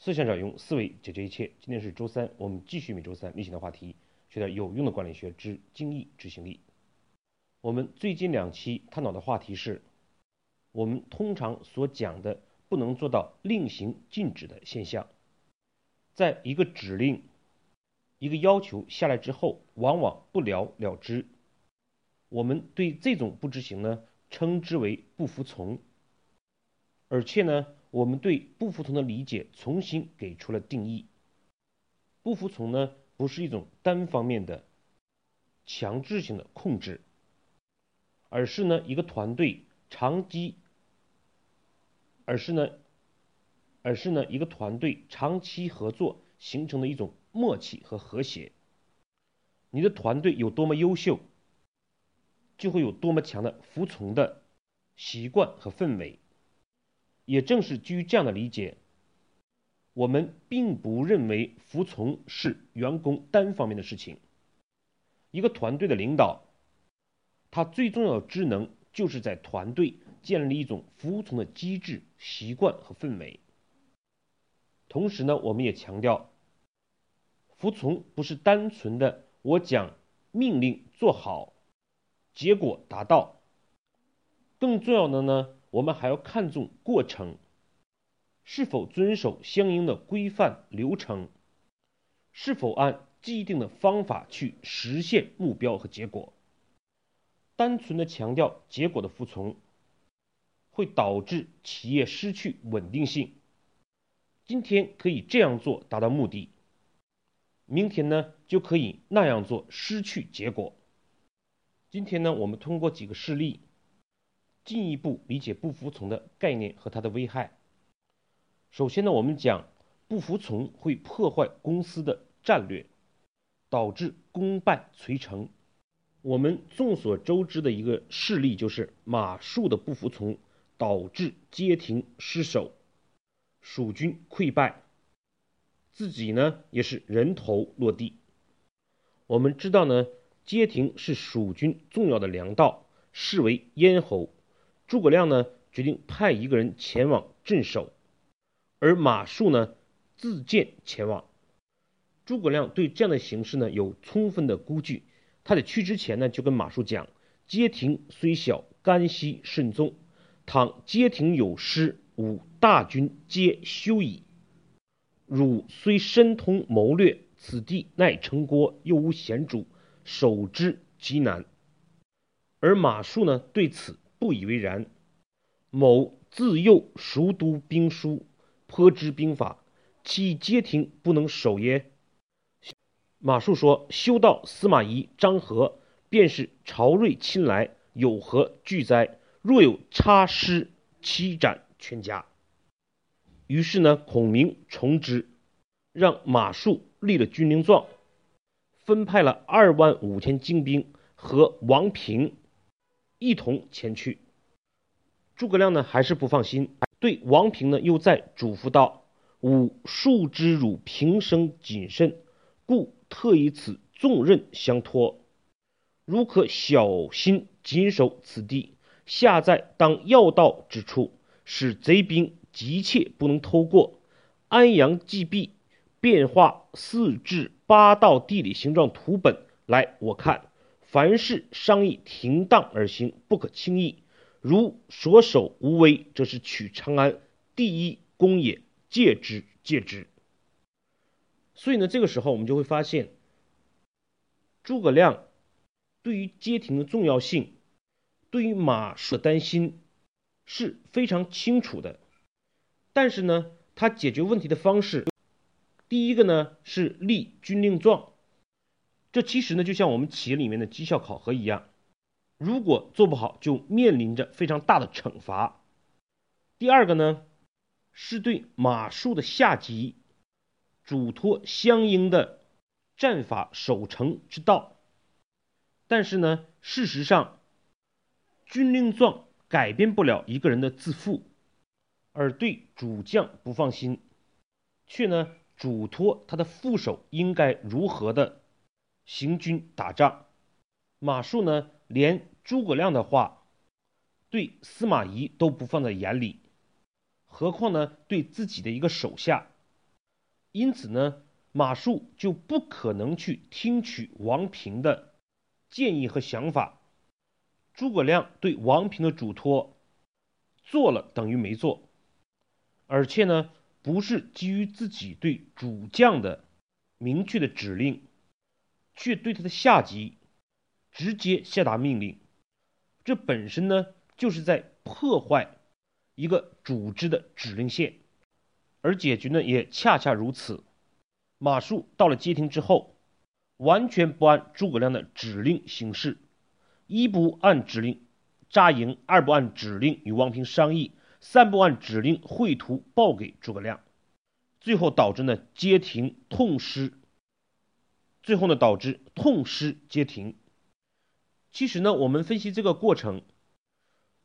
思想者用思维解决一切。今天是周三，我们继续每周三例行的话题，学点有用的管理学之精益执行力。我们最近两期探讨的话题是，我们通常所讲的不能做到令行禁止的现象。在一个指令、一个要求下来之后，往往不了了之。我们对这种不执行呢，称之为不服从。而且呢，我们对不服从的理解重新给出了定义。不服从呢，不是一种单方面的强制性的控制，而是呢一个团队长期，而是呢，而是呢一个团队长期合作形成的一种默契和和谐。你的团队有多么优秀，就会有多么强的服从的习惯和氛围。也正是基于这样的理解，我们并不认为服从是员工单方面的事情。一个团队的领导，他最重要的职能就是在团队建立一种服从的机制、习惯和氛围。同时呢，我们也强调，服从不是单纯的我讲命令做好，结果达到。更重要的呢。我们还要看重过程是否遵守相应的规范流程，是否按既定的方法去实现目标和结果。单纯的强调结果的服从，会导致企业失去稳定性。今天可以这样做达到目的，明天呢就可以那样做失去结果。今天呢，我们通过几个事例。进一步理解不服从的概念和它的危害。首先呢，我们讲不服从会破坏公司的战略，导致功败垂成。我们众所周知的一个事例就是马谡的不服从导致街亭失守，蜀军溃败，自己呢也是人头落地。我们知道呢，街亭是蜀军重要的粮道，视为咽喉。诸葛亮呢决定派一个人前往镇守，而马谡呢自荐前往。诸葛亮对这样的形势呢有充分的估计，他在去之前呢就跟马谡讲：“街亭虽小，干系甚重。倘街亭有失，吾大军皆休矣。汝虽深通谋略，此地奈城郭，又无险主，守之极难。”而马谡呢对此。不以为然。某自幼熟读兵书，颇知兵法，其街亭不能守耶？马谡说：“修道司马懿、张合，便是朝瑞亲来，有何惧哉？若有差失，其斩全家。”于是呢，孔明从之，让马谡立了军令状，分派了二万五千精兵和王平。一同前去。诸葛亮呢，还是不放心，对王平呢，又再嘱咐道：“吾庶之汝平生谨慎，故特以此重任相托。如可小心谨守此地，下在当要道之处，使贼兵急切不能偷过。安阳既毕，变化四至八道地理形状图本来，我看。”凡事商议停当而行，不可轻易。如所守无为，则是取长安第一功也。戒之，戒之。所以呢，这个时候我们就会发现，诸葛亮对于街亭的重要性，对于马谡的担心是非常清楚的。但是呢，他解决问题的方式，第一个呢是立军令状。这其实呢，就像我们企业里面的绩效考核一样，如果做不好，就面临着非常大的惩罚。第二个呢，是对马术的下级嘱托相应的战法守城之道。但是呢，事实上，军令状改变不了一个人的自负，而对主将不放心，却呢嘱托他的副手应该如何的。行军打仗，马谡呢，连诸葛亮的话对司马懿都不放在眼里，何况呢，对自己的一个手下，因此呢，马谡就不可能去听取王平的建议和想法。诸葛亮对王平的嘱托做了等于没做，而且呢，不是基于自己对主将的明确的指令，却对他的下级直接下达命令，这本身呢，就是在破坏一个组织的指令线，而结局呢，也恰恰如此。马谡到了街亭之后，完全不按诸葛亮的指令行事。一不按指令扎营，二不按指令与王平商议，三不按指令绘图报给诸葛亮，最后导致呢街亭痛失，最后呢导致痛失街亭。其实呢，我们分析这个过程，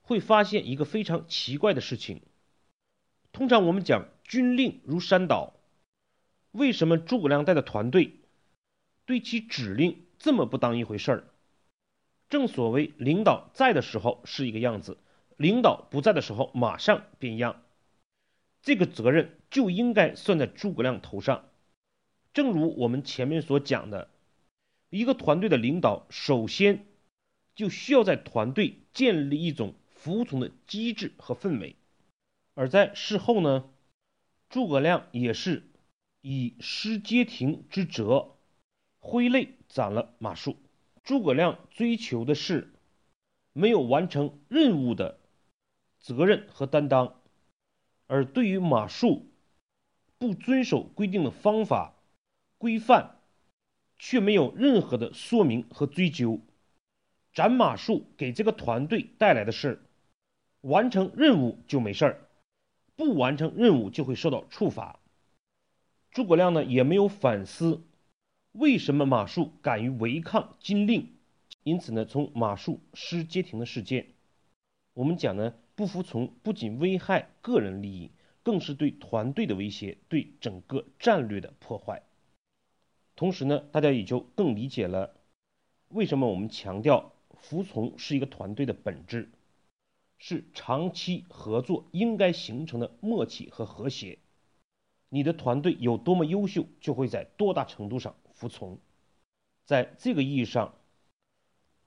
会发现一个非常奇怪的事情。通常我们讲军令如山倒，为什么诸葛亮带的团队对其指令这么不当一回事儿？正所谓，领导在的时候是一个样子，领导不在的时候马上变样。这个责任就应该算在诸葛亮头上。正如我们前面所讲的，一个团队的领导首先就需要在团队建立一种服从的机制和氛围。而在事后呢，诸葛亮也是以失街亭之责，挥泪斩了马谡。诸葛亮追求的是没有完成任务的责任和担当，而对于马谡不遵守规定的方法规范，却没有任何的说明和追究。斩马谡给这个团队带来的是完成任务就没事儿，不完成任务就会受到处罚。诸葛亮呢也没有反思。为什么马谡敢于违抗金令？因此呢，从马谡失街亭的事件，我们讲呢，不服从不仅危害个人利益，更是对团队的威胁，对整个战略的破坏。同时呢，大家也就更理解了为什么我们强调服从是一个团队的本质，是长期合作应该形成的默契和和谐。你的团队有多么优秀，就会在多大程度上。服从，在这个意义上，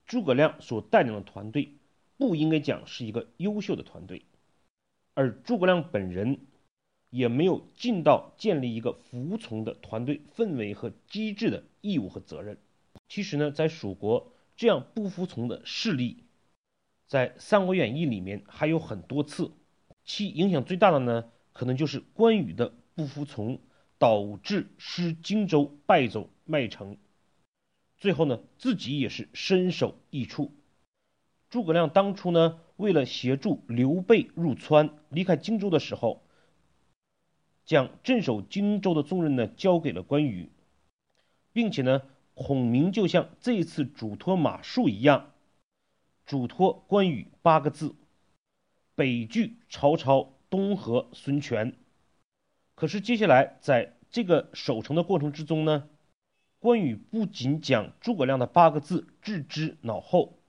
诸葛亮所带领的团队不应该讲是一个优秀的团队，而诸葛亮本人也没有尽到建立一个服从的团队氛围和机制的义务和责任。其实呢，在蜀国这样不服从的势力，在《三国演义》里面还有很多次，其影响最大的呢，可能就是关羽的不服从。导致失荆州，败走麦城，最后呢，自己也是身首异处。诸葛亮当初呢，为了协助刘备入川，离开荆州的时候，将镇守荆州的重任呢交给了关羽，并且呢，孔明就像这次嘱托马谡一样，嘱托关羽八个字：北拒曹操，东和孙权。可是接下来在这个守城的过程之中呢，关羽不仅将诸葛亮的八个字置之脑后，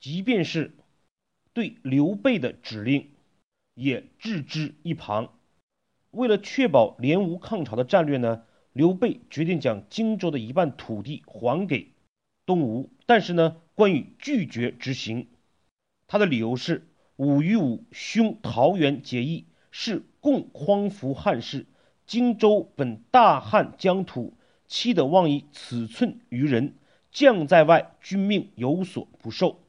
即便是对刘备的指令也置之一旁。为了确保联吴抗曹的战略呢，刘备决定将荆州的一半土地还给东吴，但是呢，关羽拒绝执行。他的理由是：吾与武兄桃园结义。是共匡扶汉室，荆州本大汉疆土，岂得妄以此寸于人？将在外，君命有所不受。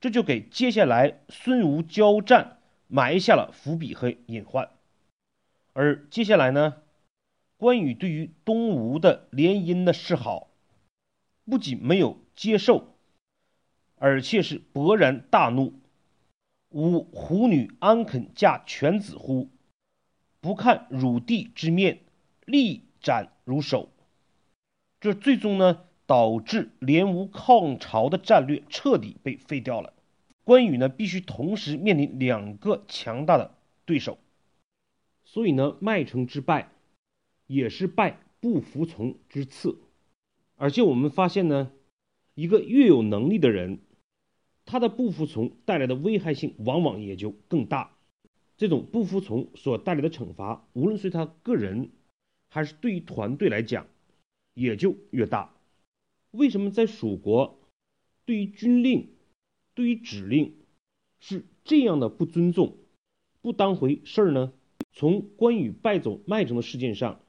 这就给接下来孙吴交战埋下了伏笔和隐患。而接下来呢，关羽对于东吴的联姻的示好，不仅没有接受，而且是勃然大怒。吾虎女安肯嫁犬子乎？不看汝弟之面，力斩如首。这最终呢，导致联吴抗曹的战略彻底被废掉了。关羽呢，必须同时面临两个强大的对手，所以呢，麦城之败也是败不服从之次。而且我们发现呢，一个越有能力的人。他的不服从带来的危害性往往也就更大。这种不服从所带来的惩罚，无论是他个人，还是对于团队来讲，也就越大。为什么在蜀国，对于军令、对于指令是这样的不尊重、不当回事儿呢？从关羽败走麦城的事件上，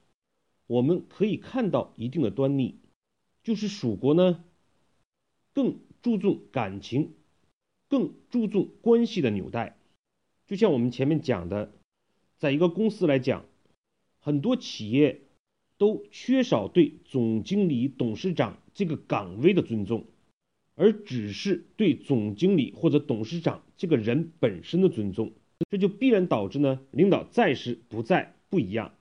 我们可以看到一定的端倪，就是蜀国呢更注重感情，更注重关系的纽带。就像我们前面讲的，在一个公司来讲，很多企业都缺少对总经理、董事长这个岗位的尊重，而只是对总经理或者董事长这个人本身的尊重。这就必然导致呢，领导在时不在不一样。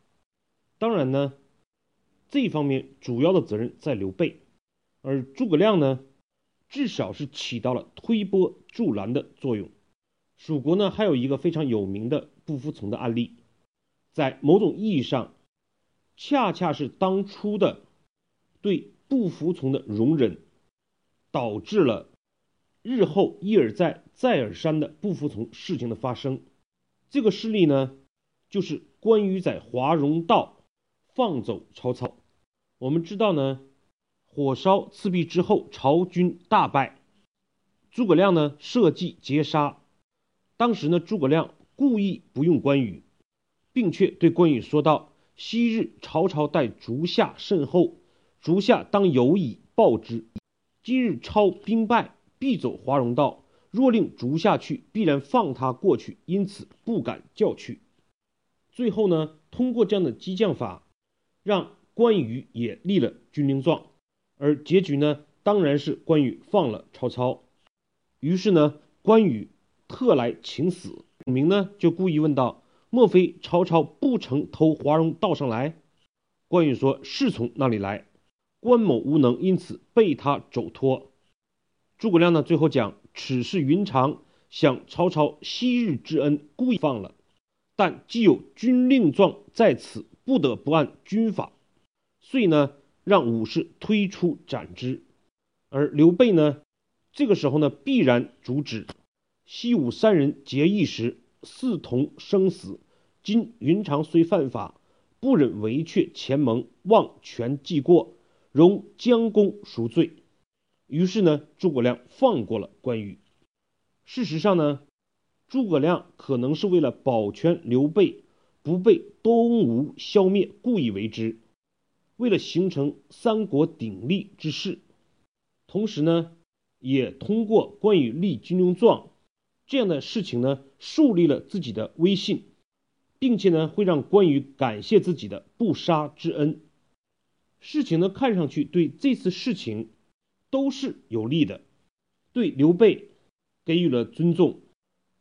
当然呢，这一方面主要的责任在刘备，而诸葛亮呢，至少是起到了推波助澜的作用。蜀国呢，还有一个非常有名的不服从的案例，在某种意义上，恰恰是当初的对不服从的容忍，导致了日后一而再、再而三的不服从事情的发生。这个事例呢，就是关羽在华容道放走曹操。我们知道呢，火烧赤壁之后，曹军大败，诸葛亮呢设计截杀。当时呢，诸葛亮故意不用关羽，并且对关羽说道：“昔日曹操待足下甚厚，足下当有以报之。今日操兵败，必走华容道。”若令逐下去，必然放他过去，因此不敢叫去。最后呢，通过这样的激将法，让关羽也立了军令状，而结局呢，当然是关羽放了曹操。于是呢，关羽特来请死。孔明呢，就故意问道：“莫非曹操不曾偷华容道上来？”关羽说：“是从那里来，关某无能，因此被他走脱。”诸葛亮呢，最后讲。此事云长，想曹操昔日之恩，故意放了。但既有军令状在此，不得不按军法，遂呢让武士推出斩之。而刘备呢，这个时候呢必然阻止。西武三人结义时，视同生死。今云长虽犯法，不忍违却前盟，望全记过，容将功赎罪。于是呢，诸葛亮放过了关羽。事实上呢，诸葛亮可能是为了保全刘备不被东吴消灭，故意为之，为了形成三国鼎立之势。同时呢，也通过关羽立军令状这样的事情呢，树立了自己的威信，并且呢，会让关羽感谢自己的不杀之恩。事情呢，看上去对这次事情。都是有利的，对刘备给予了尊重，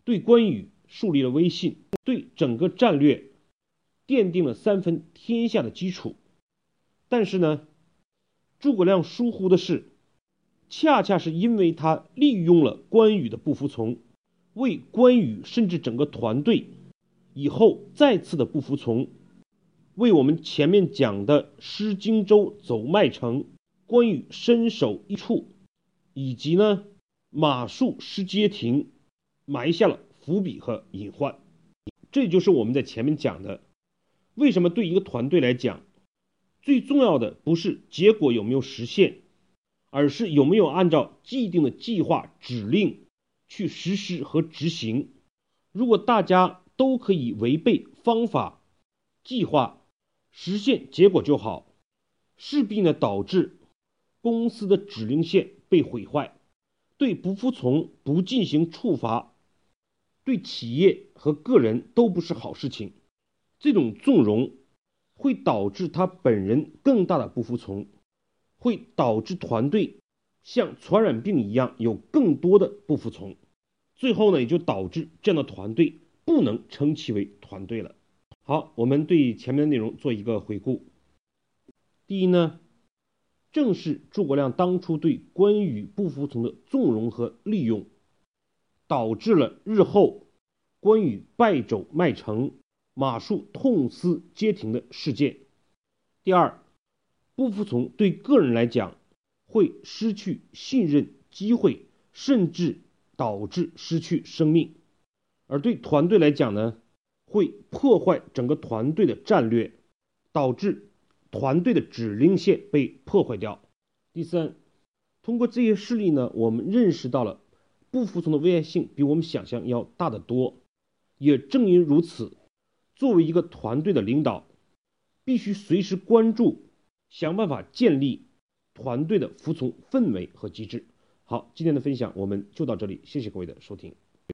对关羽树立了威信，对整个战略奠定了三分天下的基础。但是呢，诸葛亮疏忽的是，恰恰是因为他利用了关羽的不服从，为关羽甚至整个团队以后再次的不服从，为我们前面讲的失荆州走麦城。关羽身首异处，以及呢马谡失街亭，埋下了伏笔和隐患。这就是我们在前面讲的，为什么对一个团队来讲，最重要的不是结果有没有实现，而是有没有按照既定的计划指令去实施和执行。如果大家都可以违背方法、计划实现结果就好，势必呢导致。公司的指令线被毁坏，对不服从不进行处罚，对企业和个人都不是好事情。这种纵容会导致他本人更大的不服从，会导致团队像传染病一样有更多的不服从，最后呢也就导致这样的团队不能称其为团队了。好，我们对前面的内容做一个回顾。第一呢。正是诸葛亮当初对关羽不服从的纵容和利用，导致了日后关羽败走麦城、马谡痛失街亭的事件。第二，不服从对个人来讲会失去信任机会，甚至导致失去生命；而对团队来讲呢，会破坏整个团队的战略，导致团队的指令线被破坏掉。第三，通过这些事例呢，我们认识到了不服从的危害性比我们想象要大得多。也正因如此，作为一个团队的领导，必须随时关注，想办法建立团队的服从氛围和机制。好，今天的分享我们就到这里，谢谢各位的收听。